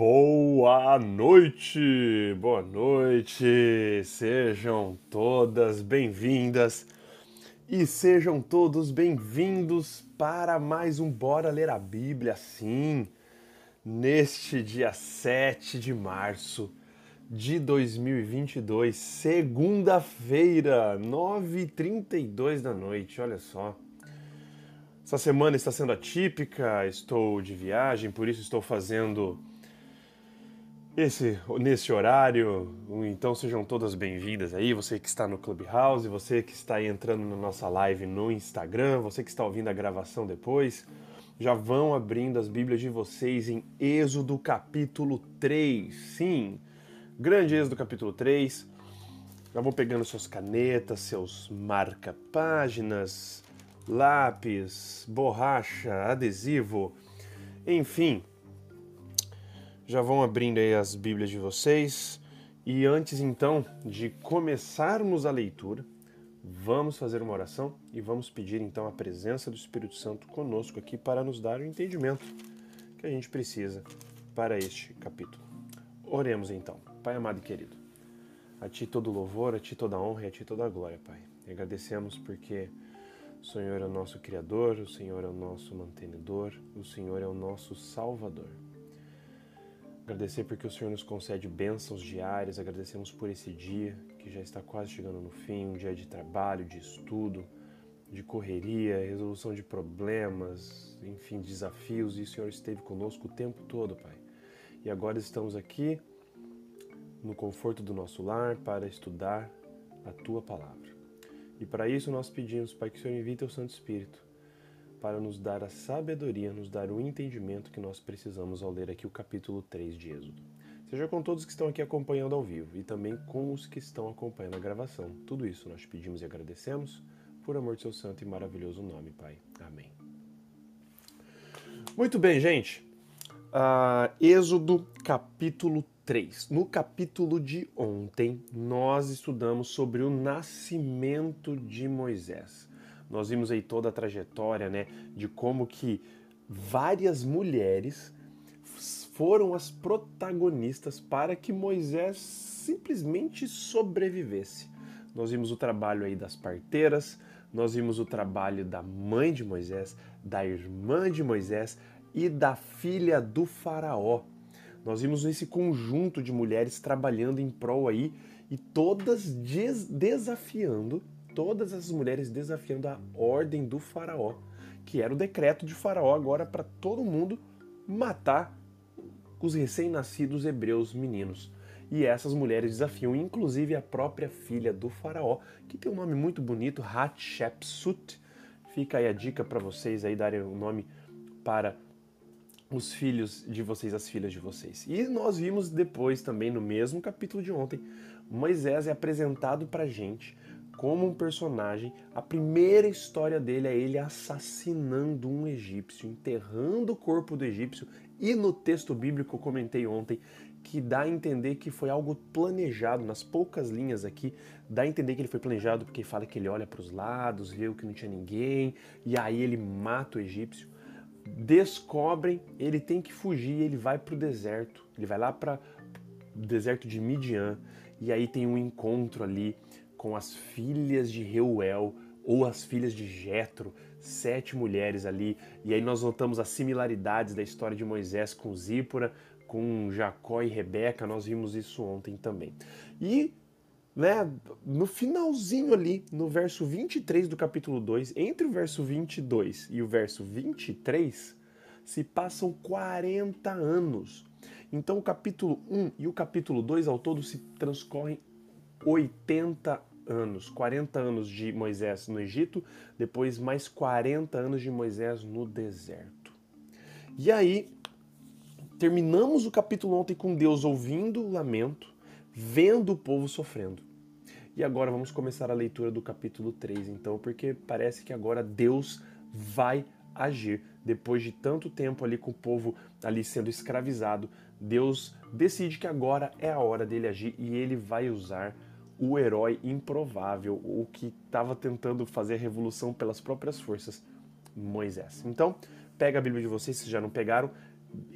Boa noite, boa noite, sejam todas bem-vindas e sejam todos bem-vindos para mais um Bora Ler a Bíblia, sim, neste dia 7 de março de 2022, segunda-feira, 9h32 da noite, olha só. Essa semana está sendo atípica, estou de viagem, por isso estou fazendo esse nesse horário. Então sejam todas bem-vindas aí, você que está no Clubhouse, você que está entrando na nossa live no Instagram, você que está ouvindo a gravação depois. Já vão abrindo as Bíblias de vocês em Êxodo capítulo 3. Sim, grande Êxodo capítulo 3. Já vão pegando suas canetas, seus marca-páginas, lápis, borracha, adesivo, enfim. Já vão abrindo aí as Bíblias de vocês. E antes então de começarmos a leitura, vamos fazer uma oração e vamos pedir então a presença do Espírito Santo conosco aqui para nos dar o entendimento que a gente precisa para este capítulo. Oremos então. Pai amado e querido, a Ti todo louvor, a Ti toda honra e a Ti toda glória, Pai. E agradecemos porque o Senhor é o nosso Criador, o Senhor é o nosso mantenedor, o Senhor é o nosso Salvador. Agradecer porque o Senhor nos concede bênçãos diárias, agradecemos por esse dia que já está quase chegando no fim um dia de trabalho, de estudo, de correria, resolução de problemas, enfim, desafios, e o Senhor esteve conosco o tempo todo, Pai. E agora estamos aqui no conforto do nosso lar para estudar a Tua palavra. E para isso nós pedimos, Pai, que o Senhor envie Teu Santo Espírito para nos dar a sabedoria, nos dar o entendimento que nós precisamos ao ler aqui o capítulo 3 de Êxodo. Seja com todos que estão aqui acompanhando ao vivo e também com os que estão acompanhando a gravação. Tudo isso nós pedimos e agradecemos por amor de seu santo e maravilhoso nome, Pai. Amém. Muito bem, gente. Uh, Êxodo capítulo 3. No capítulo de ontem, nós estudamos sobre o nascimento de Moisés. Nós vimos aí toda a trajetória, né, de como que várias mulheres foram as protagonistas para que Moisés simplesmente sobrevivesse. Nós vimos o trabalho aí das parteiras, nós vimos o trabalho da mãe de Moisés, da irmã de Moisés e da filha do faraó. Nós vimos esse conjunto de mulheres trabalhando em prol aí e todas des desafiando, todas as mulheres desafiando a ordem do faraó, que era o decreto de faraó agora para todo mundo matar os recém-nascidos hebreus meninos. E essas mulheres desafiam inclusive a própria filha do faraó, que tem um nome muito bonito, Hatshepsut. Fica aí a dica para vocês aí darem o um nome para os filhos de vocês, as filhas de vocês. E nós vimos depois também no mesmo capítulo de ontem, Moisés é apresentado para gente como um personagem. A primeira história dele é ele assassinando um egípcio, enterrando o corpo do egípcio. E no texto bíblico, eu comentei ontem, que dá a entender que foi algo planejado, nas poucas linhas aqui, dá a entender que ele foi planejado porque fala que ele olha para os lados, vê que não tinha ninguém, e aí ele mata o egípcio descobrem, ele tem que fugir, ele vai para o deserto, ele vai lá para o deserto de Midian, e aí tem um encontro ali com as filhas de Reuel, ou as filhas de Jetro, sete mulheres ali, e aí nós notamos as similaridades da história de Moisés com Zípora, com Jacó e Rebeca, nós vimos isso ontem também. E né, no finalzinho ali, no verso 23 do capítulo 2, entre o verso 22 e o verso 23, se passam 40 anos. Então o capítulo 1 e o capítulo 2 ao todo se transcorrem 80 anos. 40 anos de Moisés no Egito, depois mais 40 anos de Moisés no deserto. E aí, terminamos o capítulo ontem com Deus ouvindo o lamento, vendo o povo sofrendo. E agora vamos começar a leitura do capítulo 3, então, porque parece que agora Deus vai agir. Depois de tanto tempo ali com o povo ali sendo escravizado, Deus decide que agora é a hora dele agir e ele vai usar o herói improvável, o que estava tentando fazer a revolução pelas próprias forças, Moisés. Então, pega a Bíblia de vocês, se já não pegaram,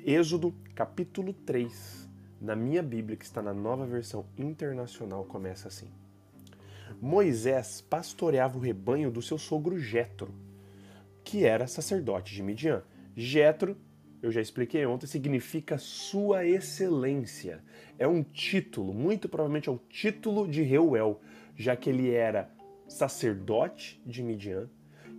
Êxodo capítulo 3, na minha Bíblia, que está na nova versão internacional, começa assim. Moisés pastoreava o rebanho do seu sogro Jetro, que era sacerdote de Midian. Jetro, eu já expliquei ontem, significa sua excelência. É um título, muito provavelmente é o título de Reuel, já que ele era sacerdote de Midian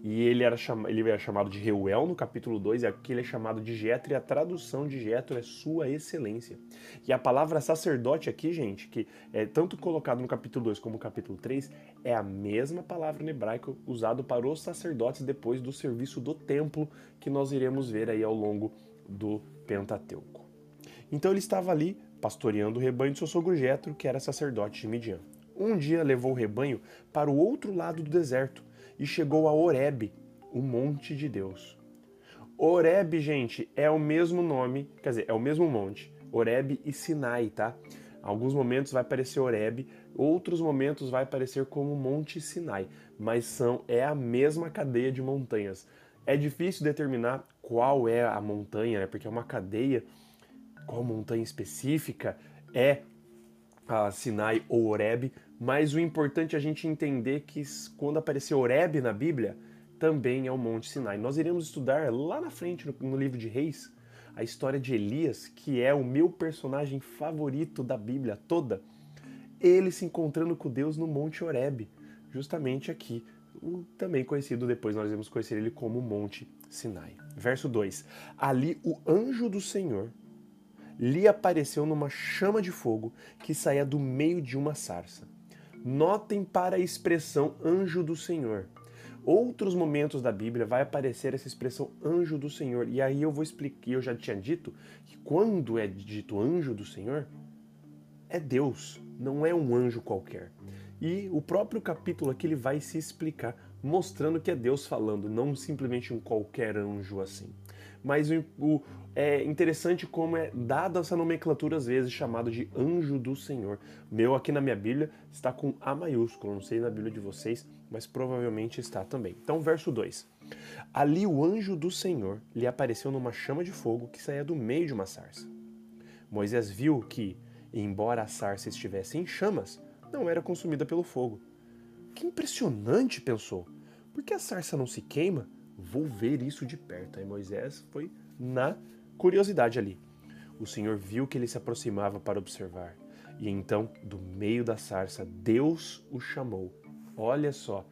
e ele era, cham... ele era chamado de Reuel no capítulo 2, e aqui ele é chamado de Jetro, e a tradução de Jetro é sua excelência. E a palavra sacerdote aqui, gente, que é tanto colocado no capítulo 2 como no capítulo 3, é a mesma palavra no hebraico usado para os sacerdotes depois do serviço do templo, que nós iremos ver aí ao longo do Pentateuco. Então ele estava ali pastoreando o rebanho de seu sogro Jetro, que era sacerdote de Midian. Um dia levou o rebanho para o outro lado do deserto, e chegou a Oreb, o monte de Deus. Oreb, gente, é o mesmo nome, quer dizer, é o mesmo monte. Oreb e Sinai, tá? Alguns momentos vai aparecer Oreb, outros momentos vai aparecer como Monte Sinai, mas são é a mesma cadeia de montanhas. É difícil determinar qual é a montanha, né? Porque é uma cadeia, qual montanha específica é a Sinai ou Oreb, mas o importante é a gente entender que quando apareceu Oreb na Bíblia, também é o Monte Sinai. Nós iremos estudar lá na frente, no, livro de Reis, a história de Elias, que é o meu personagem favorito da Bíblia toda. Ele se encontrando com Deus no Monte Oreb, justamente aqui, também conhecido depois, nós vamos conhecer ele como Monte Sinai. Verso 2: Ali o anjo do Senhor lhe apareceu numa chama de fogo que saía do meio de uma sarça. Notem para a expressão anjo do Senhor. Outros momentos da Bíblia vai aparecer essa expressão anjo do Senhor. E aí eu vou explicar, eu já tinha dito que quando é dito anjo do Senhor, é Deus, não é um anjo qualquer. E o próprio capítulo aqui ele vai se explicar, mostrando que é Deus falando, não simplesmente um qualquer anjo assim. Mas o, o, é interessante como é dada essa nomenclatura às vezes chamado de anjo do Senhor. Meu aqui na minha Bíblia está com A maiúsculo, não sei na Bíblia de vocês, mas provavelmente está também. Então, verso 2. Ali o anjo do Senhor lhe apareceu numa chama de fogo que saía do meio de uma sarça. Moisés viu que, embora a sarça estivesse em chamas, não era consumida pelo fogo. Que impressionante, pensou. Por que a sarça não se queima? Vou ver isso de perto. Aí Moisés foi na curiosidade ali. O Senhor viu que ele se aproximava para observar, e então, do meio da sarça, Deus o chamou. Olha só,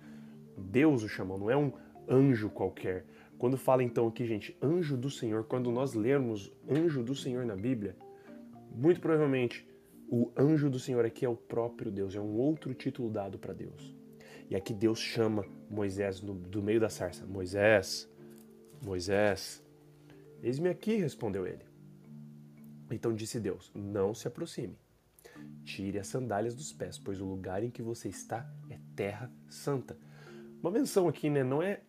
Deus o chamou, não é um anjo qualquer. Quando fala então aqui, gente, anjo do Senhor, quando nós lermos anjo do Senhor na Bíblia, muito provavelmente o anjo do Senhor aqui é o próprio Deus, é um outro título dado para Deus. E aqui Deus chama Moisés no, do meio da sarça: Moisés, Moisés, Eis-me aqui, respondeu ele. Então disse Deus: Não se aproxime. Tire as sandálias dos pés, pois o lugar em que você está é terra santa. Uma menção aqui, né? Não é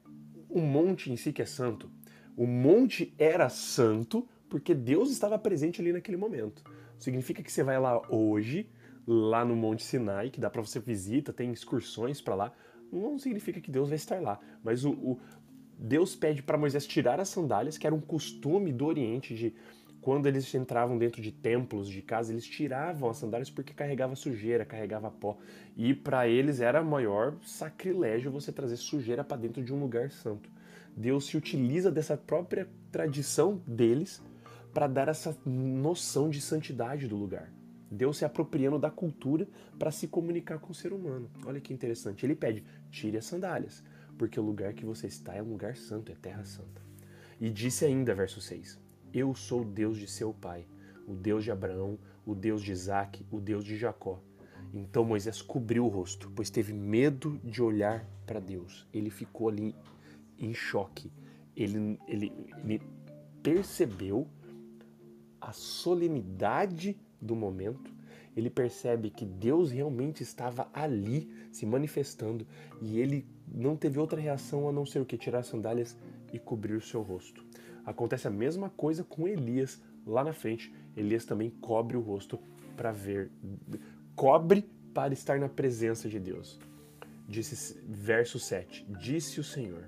o monte em si que é santo. O monte era santo porque Deus estava presente ali naquele momento. Significa que você vai lá hoje, lá no Monte Sinai, que dá para você visita, tem excursões para lá. Não significa que Deus vai estar lá, mas o, o, Deus pede para Moisés tirar as sandálias, que era um costume do Oriente de quando eles entravam dentro de templos, de casa, eles tiravam as sandálias porque carregava sujeira, carregava pó. E para eles era maior sacrilégio você trazer sujeira para dentro de um lugar santo. Deus se utiliza dessa própria tradição deles para dar essa noção de santidade do lugar. Deus se apropriando da cultura para se comunicar com o ser humano. Olha que interessante. Ele pede: tire as sandálias porque o lugar que você está é um lugar santo, é terra santa. E disse ainda, verso 6: Eu sou o Deus de seu pai, o Deus de Abraão, o Deus de Isaac, o Deus de Jacó. Então Moisés cobriu o rosto, pois teve medo de olhar para Deus. Ele ficou ali em choque. Ele, ele, ele percebeu a solenidade do momento ele percebe que Deus realmente estava ali se manifestando e ele não teve outra reação a não ser o que tirar as sandálias e cobrir o seu rosto. Acontece a mesma coisa com Elias lá na frente. Elias também cobre o rosto para ver, cobre para estar na presença de Deus. Disse verso 7. Disse o Senhor: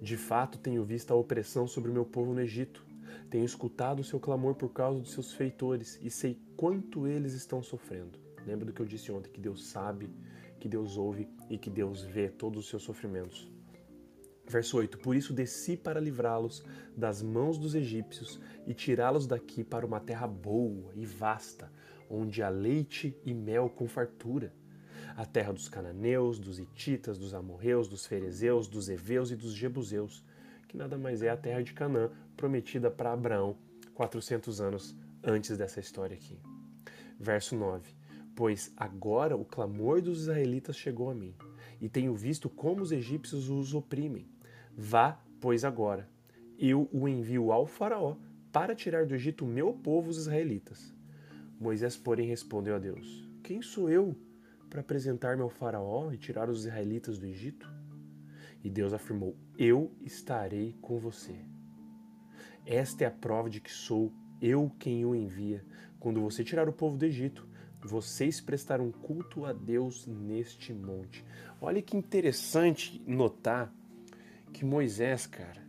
De fato tenho visto a opressão sobre o meu povo no Egito Tenho escutado o seu clamor por causa dos seus feitores e sei quanto eles estão sofrendo. Lembra do que eu disse ontem, que Deus sabe, que Deus ouve e que Deus vê todos os seus sofrimentos. Verso 8: Por isso desci para livrá-los das mãos dos egípcios e tirá-los daqui para uma terra boa e vasta, onde há leite e mel com fartura. A terra dos cananeus, dos hititas, dos amorreus, dos ferezeus, dos heveus e dos jebuseus, que nada mais é a terra de Canaã, prometida para Abraão 400 anos antes dessa história aqui. Verso 9: Pois agora o clamor dos israelitas chegou a mim, e tenho visto como os egípcios os oprimem Vá, pois, agora. Eu o envio ao Faraó para tirar do Egito meu povo, os israelitas. Moisés, porém, respondeu a Deus: Quem sou eu para apresentar-me ao Faraó e tirar os israelitas do Egito? E Deus afirmou: Eu estarei com você. Esta é a prova de que sou eu quem o envia. Quando você tirar o povo do Egito, vocês prestarão culto a Deus neste monte. Olha que interessante notar que Moisés, cara,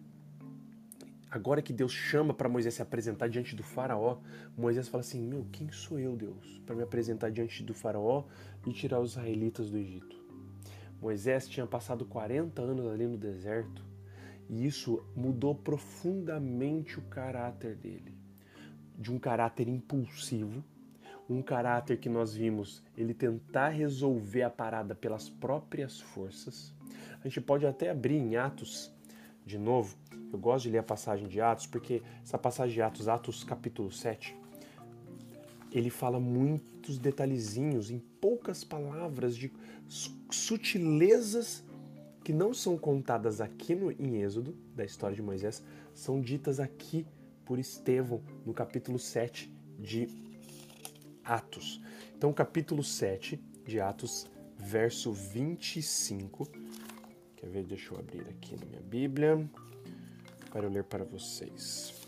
agora que Deus chama para Moisés se apresentar diante do Faraó, Moisés fala assim: Meu, quem sou eu, Deus, para me apresentar diante do Faraó e tirar os israelitas do Egito? Moisés tinha passado 40 anos ali no deserto e isso mudou profundamente o caráter dele. De um caráter impulsivo, um caráter que nós vimos ele tentar resolver a parada pelas próprias forças a gente pode até abrir em Atos de novo. Eu gosto de ler a passagem de Atos, porque essa passagem de Atos, Atos capítulo 7, ele fala muitos detalhezinhos, em poucas palavras, de sutilezas que não são contadas aqui no, em Êxodo, da história de Moisés, são ditas aqui por Estevão, no capítulo 7 de Atos. Então, capítulo 7 de Atos, verso 25 Quer ver? Deixa eu abrir aqui na minha Bíblia para eu ler para vocês.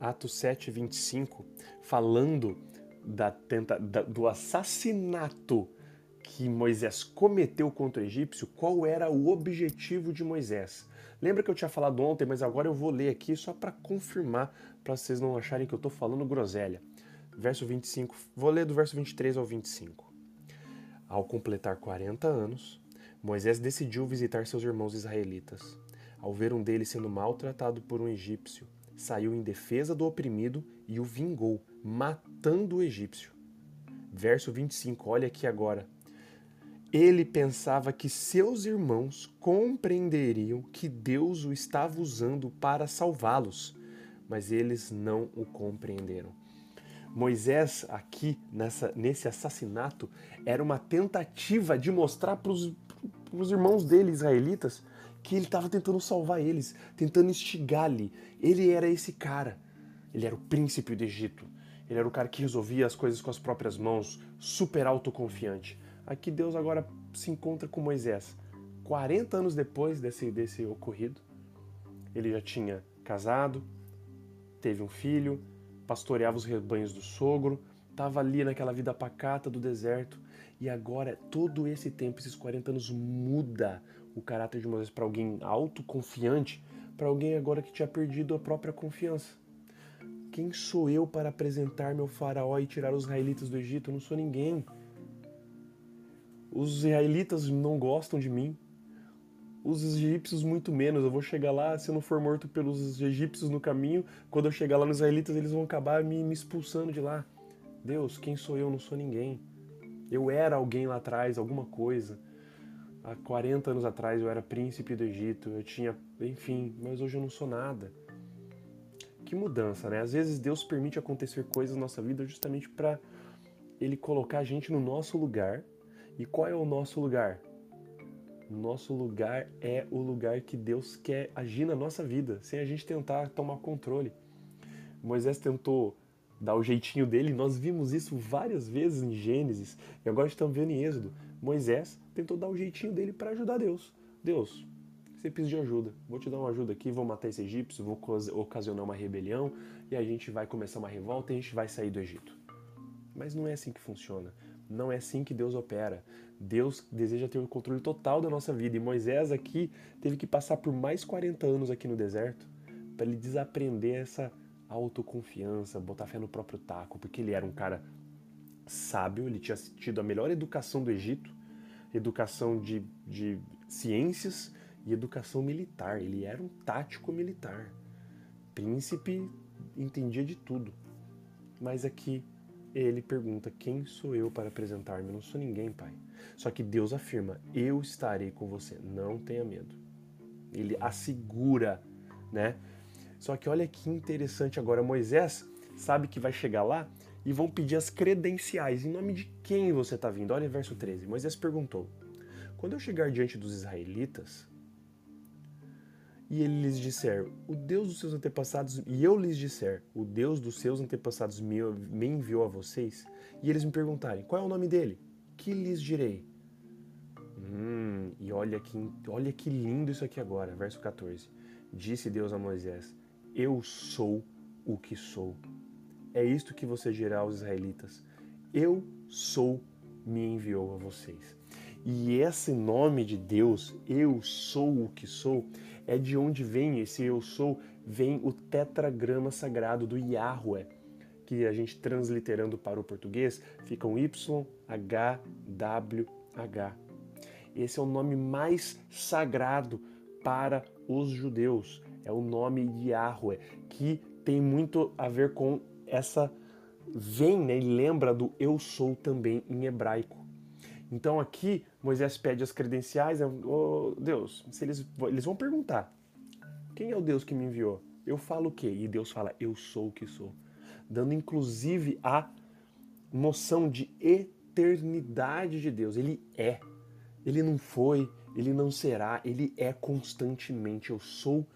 Atos 7, 25, falando da tenta, da, do assassinato que Moisés cometeu contra o egípcio, qual era o objetivo de Moisés? Lembra que eu tinha falado ontem, mas agora eu vou ler aqui só para confirmar, para vocês não acharem que eu estou falando groselha. Verso 25, vou ler do verso 23 ao 25. Ao completar 40 anos, Moisés decidiu visitar seus irmãos israelitas. Ao ver um deles sendo maltratado por um egípcio, saiu em defesa do oprimido e o vingou, matando o egípcio. Verso 25, olha aqui agora. Ele pensava que seus irmãos compreenderiam que Deus o estava usando para salvá-los, mas eles não o compreenderam. Moisés, aqui nessa, nesse assassinato, era uma tentativa de mostrar para os irmãos dele, israelitas, que ele estava tentando salvar eles, tentando instigar-lhe. Ele era esse cara. Ele era o príncipe do Egito. Ele era o cara que resolvia as coisas com as próprias mãos, super autoconfiante. Aqui Deus agora se encontra com Moisés. 40 anos depois desse, desse ocorrido, ele já tinha casado, teve um filho, pastoreava os rebanhos do sogro, estava ali naquela vida pacata do deserto. E agora, todo esse tempo, esses 40 anos, muda o caráter de Moisés para alguém autoconfiante, para alguém agora que tinha perdido a própria confiança. Quem sou eu para apresentar-me ao faraó e tirar os israelitas do Egito? Eu não sou ninguém. Os israelitas não gostam de mim os egípcios muito menos. Eu vou chegar lá, se eu não for morto pelos egípcios no caminho, quando eu chegar lá nos israelitas, eles vão acabar me, me expulsando de lá. Deus, quem sou eu? Não sou ninguém. Eu era alguém lá atrás, alguma coisa. Há 40 anos atrás eu era príncipe do Egito, eu tinha, enfim, mas hoje eu não sou nada. Que mudança, né? Às vezes Deus permite acontecer coisas na nossa vida justamente para ele colocar a gente no nosso lugar. E qual é o nosso lugar? Nosso lugar é o lugar que Deus quer agir na nossa vida, sem a gente tentar tomar controle. Moisés tentou dar o jeitinho dele, nós vimos isso várias vezes em Gênesis e agora estamos vendo em Êxodo. Moisés tentou dar o jeitinho dele para ajudar Deus. Deus, você precisa de ajuda. Vou te dar uma ajuda aqui, vou matar esse egípcio, vou ocasionar uma rebelião e a gente vai começar uma revolta e a gente vai sair do Egito. Mas não é assim que funciona. Não é assim que Deus opera. Deus deseja ter o controle total da nossa vida. E Moisés aqui teve que passar por mais 40 anos aqui no deserto para ele desaprender essa autoconfiança, botar fé no próprio taco, porque ele era um cara sábio, ele tinha tido a melhor educação do Egito, educação de, de ciências e educação militar. Ele era um tático militar. Príncipe entendia de tudo. Mas aqui ele pergunta: Quem sou eu para apresentar-me? Não sou ninguém, pai. Só que Deus afirma: Eu estarei com você, não tenha medo. Ele assegura, né? Só que olha que interessante agora, Moisés sabe que vai chegar lá e vão pedir as credenciais. Em nome de quem você está vindo? Olha verso 13. Moisés perguntou: Quando eu chegar diante dos israelitas, e ele lhes disser, o Deus dos seus antepassados, e eu lhes disser, o Deus dos seus antepassados me, me enviou a vocês, e eles me perguntarem, qual é o nome dele? Que lhes direi? Hum, e olha que, olha que lindo isso aqui agora, verso 14. Disse Deus a Moisés: Eu sou o que sou. É isto que você dirá aos israelitas: Eu sou, me enviou a vocês. E esse nome de Deus, Eu sou o que sou, é de onde vem esse Eu sou, vem o tetragrama sagrado do Yahweh, que a gente transliterando para o português fica um Y, H, W, H. Esse é o nome mais sagrado para os judeus. É o nome Yahweh, que tem muito a ver com essa vem, né, e lembra do eu sou também em hebraico. Então aqui Moisés pede as credenciais, oh, Deus, se eles, eles vão perguntar, quem é o Deus que me enviou? Eu falo o quê? E Deus fala, eu sou o que sou. Dando inclusive a noção de eternidade de Deus. Ele é. Ele não foi, ele não será, ele é constantemente. Eu sou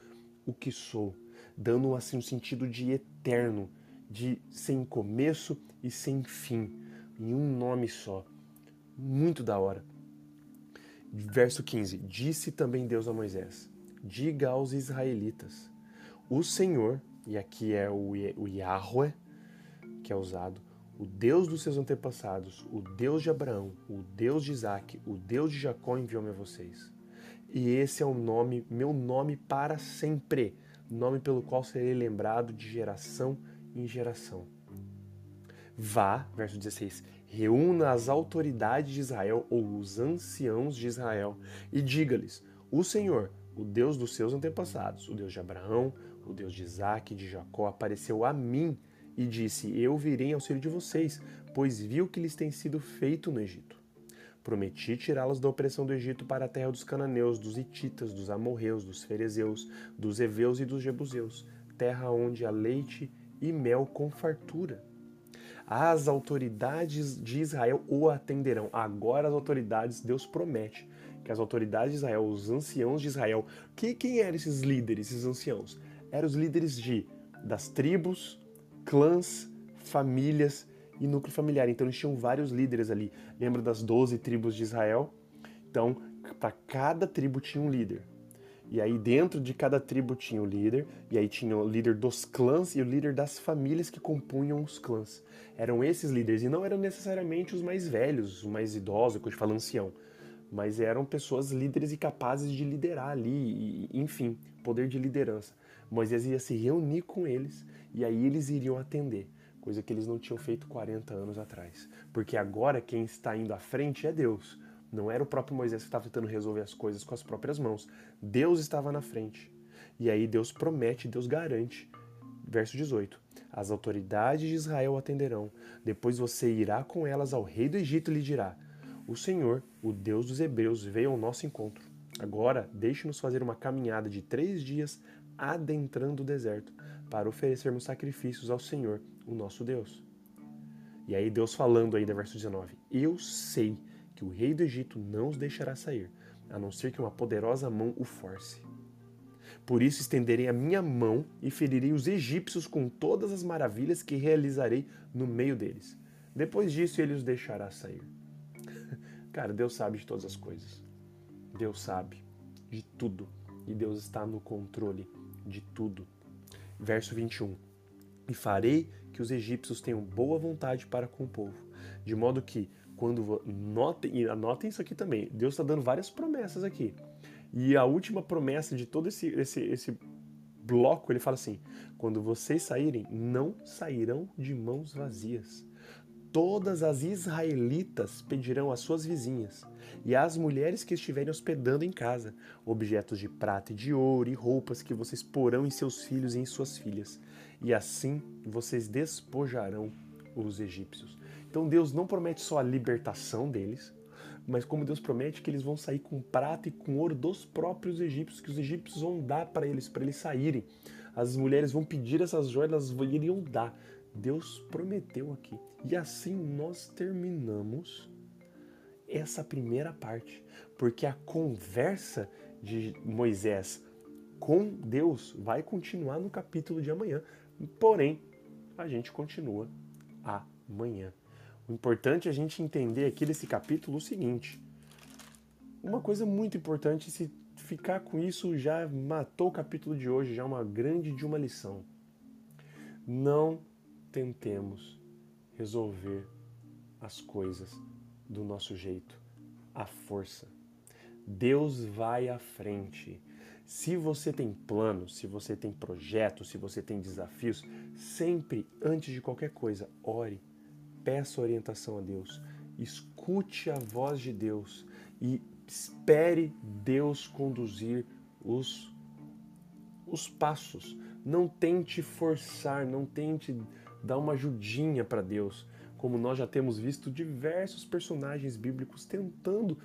o que sou. Dando assim um sentido de eterno, de sem começo e sem fim, em um nome só. Muito da hora. Verso 15: Disse também Deus a Moisés: Diga aos israelitas: O Senhor, e aqui é o, o Yahweh que é usado, o Deus dos seus antepassados, o Deus de Abraão, o Deus de Isaac, o Deus de Jacó enviou-me a vocês. E esse é o nome, meu nome para sempre, nome pelo qual serei lembrado de geração em geração. Vá, verso 16, reúna as autoridades de Israel ou os anciãos de Israel e diga-lhes: O Senhor, o Deus dos seus antepassados, o Deus de Abraão, o Deus de Isaac e de Jacó, apareceu a mim e disse: Eu virei em auxílio de vocês, pois vi o que lhes tem sido feito no Egito. Prometi tirá-los da opressão do Egito para a terra dos cananeus, dos hititas, dos amorreus, dos ferezeus, dos heveus e dos jebuseus, terra onde há leite e mel com fartura. As autoridades de Israel o atenderão. Agora as autoridades, Deus promete que as autoridades de Israel, os anciãos de Israel, que, quem eram esses líderes, esses anciãos? Eram os líderes de das tribos, clãs, famílias e núcleo familiar. Então eles tinham vários líderes ali. Lembra das 12 tribos de Israel? Então, para cada tribo tinha um líder. E aí dentro de cada tribo tinha o líder, e aí tinha o líder dos clãs e o líder das famílias que compunham os clãs. Eram esses líderes, e não eram necessariamente os mais velhos, os mais idosos, que eu falo ancião, mas eram pessoas líderes e capazes de liderar ali, e, enfim, poder de liderança. Moisés ia se reunir com eles e aí eles iriam atender, coisa que eles não tinham feito 40 anos atrás. Porque agora quem está indo à frente é Deus. Não era o próprio Moisés que estava tentando resolver as coisas com as próprias mãos. Deus estava na frente. E aí Deus promete, Deus garante. Verso 18: As autoridades de Israel atenderão. Depois você irá com elas ao rei do Egito e lhe dirá: O Senhor, o Deus dos Hebreus, veio ao nosso encontro. Agora, deixe-nos fazer uma caminhada de três dias adentrando o deserto, para oferecermos sacrifícios ao Senhor, o nosso Deus. E aí Deus falando no verso 19: Eu sei que o rei do Egito não os deixará sair, a não ser que uma poderosa mão o force. Por isso estenderei a minha mão e ferirei os egípcios com todas as maravilhas que realizarei no meio deles. Depois disso ele os deixará sair. Cara, Deus sabe de todas as coisas. Deus sabe de tudo. E Deus está no controle de tudo. Verso 21. E farei que os egípcios tenham boa vontade para com o povo, de modo que, quando notem, e anotem isso aqui também. Deus está dando várias promessas aqui. E a última promessa de todo esse, esse, esse bloco, ele fala assim: quando vocês saírem, não sairão de mãos vazias. Todas as israelitas pedirão às suas vizinhas e às mulheres que estiverem hospedando em casa objetos de prata e de ouro e roupas que vocês porão em seus filhos e em suas filhas, e assim vocês despojarão os egípcios. Então Deus não promete só a libertação deles, mas como Deus promete que eles vão sair com prata e com ouro dos próprios egípcios, que os egípcios vão dar para eles, para eles saírem. As mulheres vão pedir essas joias, elas iriam dar. Deus prometeu aqui. E assim nós terminamos essa primeira parte, porque a conversa de Moisés com Deus vai continuar no capítulo de amanhã. Porém, a gente continua amanhã. Importante a gente entender aqui nesse capítulo o seguinte: uma coisa muito importante, se ficar com isso já matou o capítulo de hoje, já é uma grande de uma lição. Não tentemos resolver as coisas do nosso jeito, à força. Deus vai à frente. Se você tem planos, se você tem projetos, se você tem desafios, sempre antes de qualquer coisa, ore peça orientação a Deus, escute a voz de Deus e espere Deus conduzir os, os passos. Não tente forçar, não tente dar uma ajudinha para Deus, como nós já temos visto diversos personagens bíblicos tentando,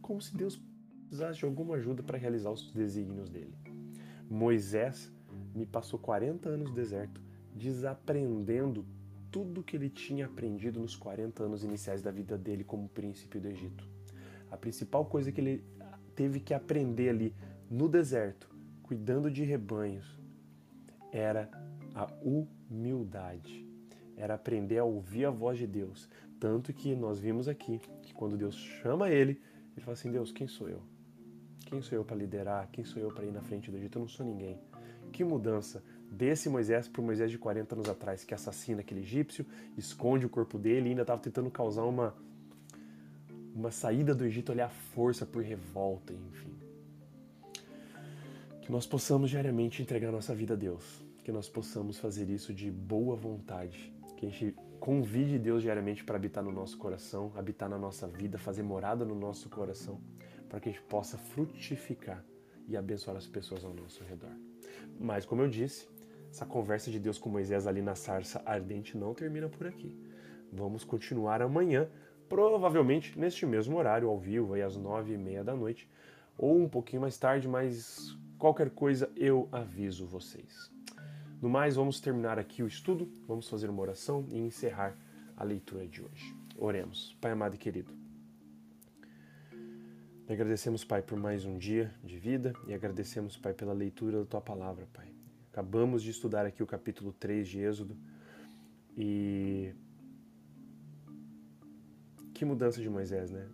como se Deus precisasse de alguma ajuda para realizar os desígnios dele. Moisés me passou 40 anos no deserto, desaprendendo tudo que ele tinha aprendido nos 40 anos iniciais da vida dele como príncipe do Egito. A principal coisa que ele teve que aprender ali no deserto, cuidando de rebanhos, era a humildade. Era aprender a ouvir a voz de Deus. Tanto que nós vimos aqui que quando Deus chama ele, ele fala assim: Deus, quem sou eu? Quem sou eu para liderar? Quem sou eu para ir na frente do Egito? Eu não sou ninguém. Que mudança desse Moisés para o Moisés de 40 anos atrás, que assassina aquele egípcio, esconde o corpo dele e ainda estava tentando causar uma, uma saída do Egito ali à força por revolta, enfim. Que nós possamos diariamente entregar nossa vida a Deus, que nós possamos fazer isso de boa vontade, que a gente convide Deus diariamente para habitar no nosso coração, habitar na nossa vida, fazer morada no nosso coração, para que a gente possa frutificar e abençoar as pessoas ao nosso redor. Mas, como eu disse, essa conversa de Deus com Moisés ali na sarça ardente não termina por aqui. Vamos continuar amanhã, provavelmente neste mesmo horário, ao vivo, aí às nove e meia da noite, ou um pouquinho mais tarde, mas qualquer coisa eu aviso vocês. No mais, vamos terminar aqui o estudo, vamos fazer uma oração e encerrar a leitura de hoje. Oremos. Pai amado e querido, agradecemos, Pai, por mais um dia de vida e agradecemos, Pai, pela leitura da Tua palavra, Pai. Acabamos de estudar aqui o capítulo 3 de Êxodo e que mudança de Moisés, né?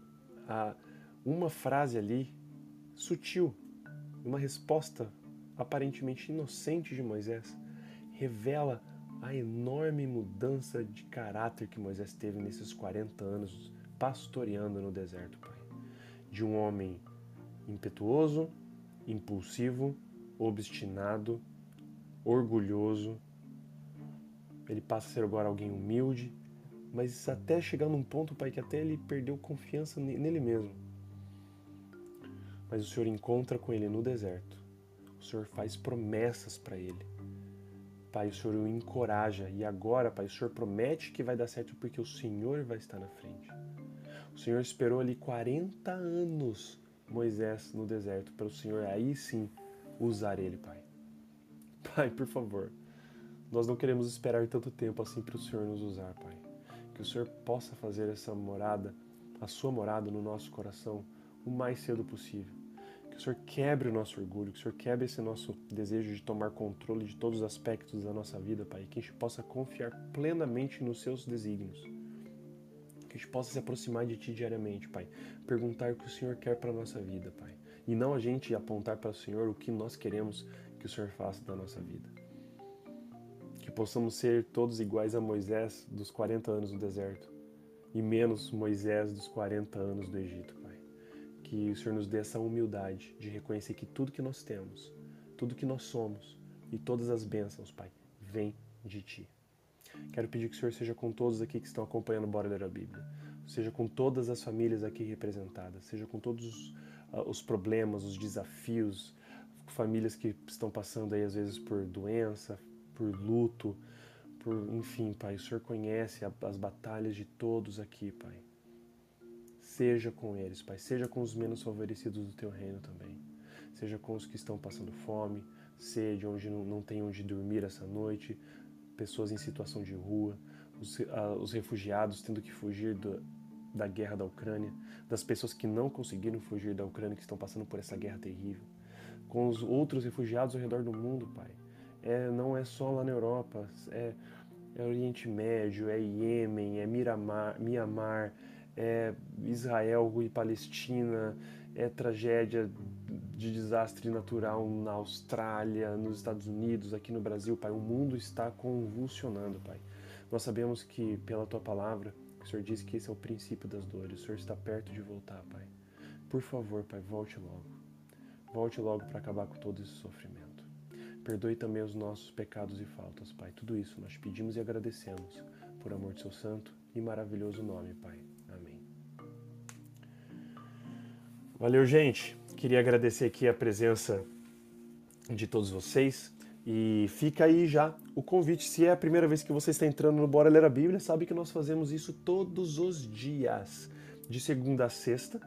Há uma frase ali sutil, uma resposta aparentemente inocente de Moisés revela a enorme mudança de caráter que Moisés teve nesses 40 anos pastoreando no deserto, Pai. De um homem impetuoso, impulsivo, obstinado, orgulhoso, ele passa a ser agora alguém humilde, mas até chegar num ponto, Pai, que até ele perdeu confiança nele mesmo. Mas o Senhor encontra com ele no deserto. O Senhor faz promessas para ele. Pai, o Senhor o encoraja e agora, Pai, o Senhor promete que vai dar certo porque o Senhor vai estar na frente. O Senhor esperou ali 40 anos Moisés no deserto para o Senhor aí sim usar ele, Pai. Pai, por favor, nós não queremos esperar tanto tempo assim para o Senhor nos usar, Pai. Que o Senhor possa fazer essa morada, a sua morada no nosso coração o mais cedo possível. Que o Senhor quebre o nosso orgulho, que o Senhor quebre esse nosso desejo de tomar controle de todos os aspectos da nossa vida, Pai. Que a gente possa confiar plenamente nos seus desígnios. Que a gente possa se aproximar de Ti diariamente, Pai. Perguntar o que o Senhor quer para a nossa vida, Pai. E não a gente apontar para o Senhor o que nós queremos que o Senhor faça da nossa vida. Que possamos ser todos iguais a Moisés dos 40 anos no deserto e menos Moisés dos 40 anos do Egito, Pai. Que o Senhor nos dê essa humildade de reconhecer que tudo que nós temos, tudo que nós somos e todas as bênçãos, Pai, vem de Ti. Quero pedir que o Senhor seja com todos aqui que estão acompanhando o Bora Ler a Bíblia, seja com todas as famílias aqui representadas, seja com todos os, uh, os problemas, os desafios, famílias que estão passando aí às vezes por doença, por luto, por, enfim, Pai, o Senhor conhece as batalhas de todos aqui, Pai. Seja com eles, Pai, seja com os menos favorecidos do Teu reino também. Seja com os que estão passando fome, sede, onde não tem onde dormir essa noite, pessoas em situação de rua, os, uh, os refugiados tendo que fugir do, da guerra da Ucrânia, das pessoas que não conseguiram fugir da Ucrânia, que estão passando por essa guerra terrível, com os outros refugiados ao redor do mundo, Pai. É, não é só lá na Europa, é, é Oriente Médio, é Iêmen, é Miramar, Mianmar, é Israel e Palestina, é tragédia de desastre natural na Austrália, nos Estados Unidos, aqui no Brasil, Pai. O mundo está convulsionando, Pai. Nós sabemos que, pela Tua palavra, o Senhor diz que esse é o princípio das dores. O Senhor está perto de voltar, Pai. Por favor, Pai, volte logo. Volte logo para acabar com todo esse sofrimento. Perdoe também os nossos pecados e faltas, Pai. Tudo isso nós pedimos e agradecemos por amor de seu santo e maravilhoso nome, Pai. Amém. Valeu, gente. Queria agradecer aqui a presença de todos vocês. E fica aí já o convite. Se é a primeira vez que você está entrando no Bora Ler a Bíblia, sabe que nós fazemos isso todos os dias, de segunda a sexta,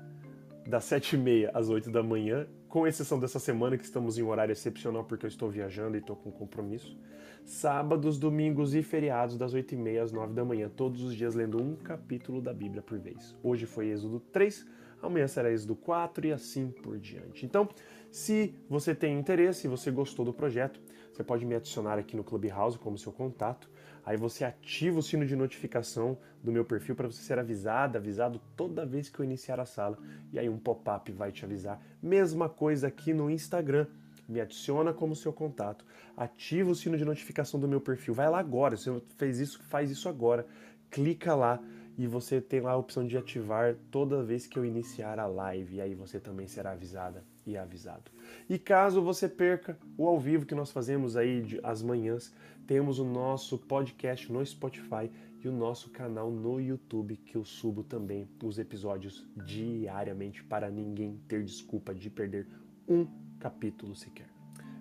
das sete e meia às oito da manhã com exceção dessa semana que estamos em um horário excepcional porque eu estou viajando e estou com compromisso. Sábados, domingos e feriados das 8h30 às 9 da manhã, todos os dias lendo um capítulo da Bíblia por vez. Hoje foi Êxodo 3, amanhã será Êxodo 4 e assim por diante. Então, se você tem interesse, se você gostou do projeto, você pode me adicionar aqui no Clubhouse como seu contato. Aí você ativa o sino de notificação do meu perfil para você ser avisado, avisado toda vez que eu iniciar a sala. E aí um pop-up vai te avisar. Mesma coisa aqui no Instagram. Me adiciona como seu contato, ativa o sino de notificação do meu perfil. Vai lá agora, se você fez isso, faz isso agora. Clica lá e você tem lá a opção de ativar toda vez que eu iniciar a live. E aí você também será avisada e avisado. E caso você perca o ao vivo que nós fazemos aí de, manhãs, temos o nosso podcast no Spotify e o nosso canal no YouTube, que eu subo também os episódios diariamente para ninguém ter desculpa de perder um capítulo sequer.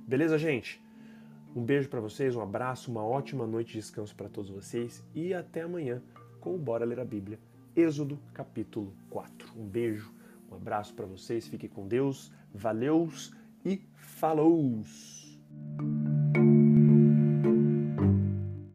Beleza, gente? Um beijo para vocês, um abraço, uma ótima noite de descanso para todos vocês e até amanhã com o Bora Ler a Bíblia, Êxodo capítulo 4. Um beijo, um abraço para vocês, fiquem com Deus, Valeus e falows!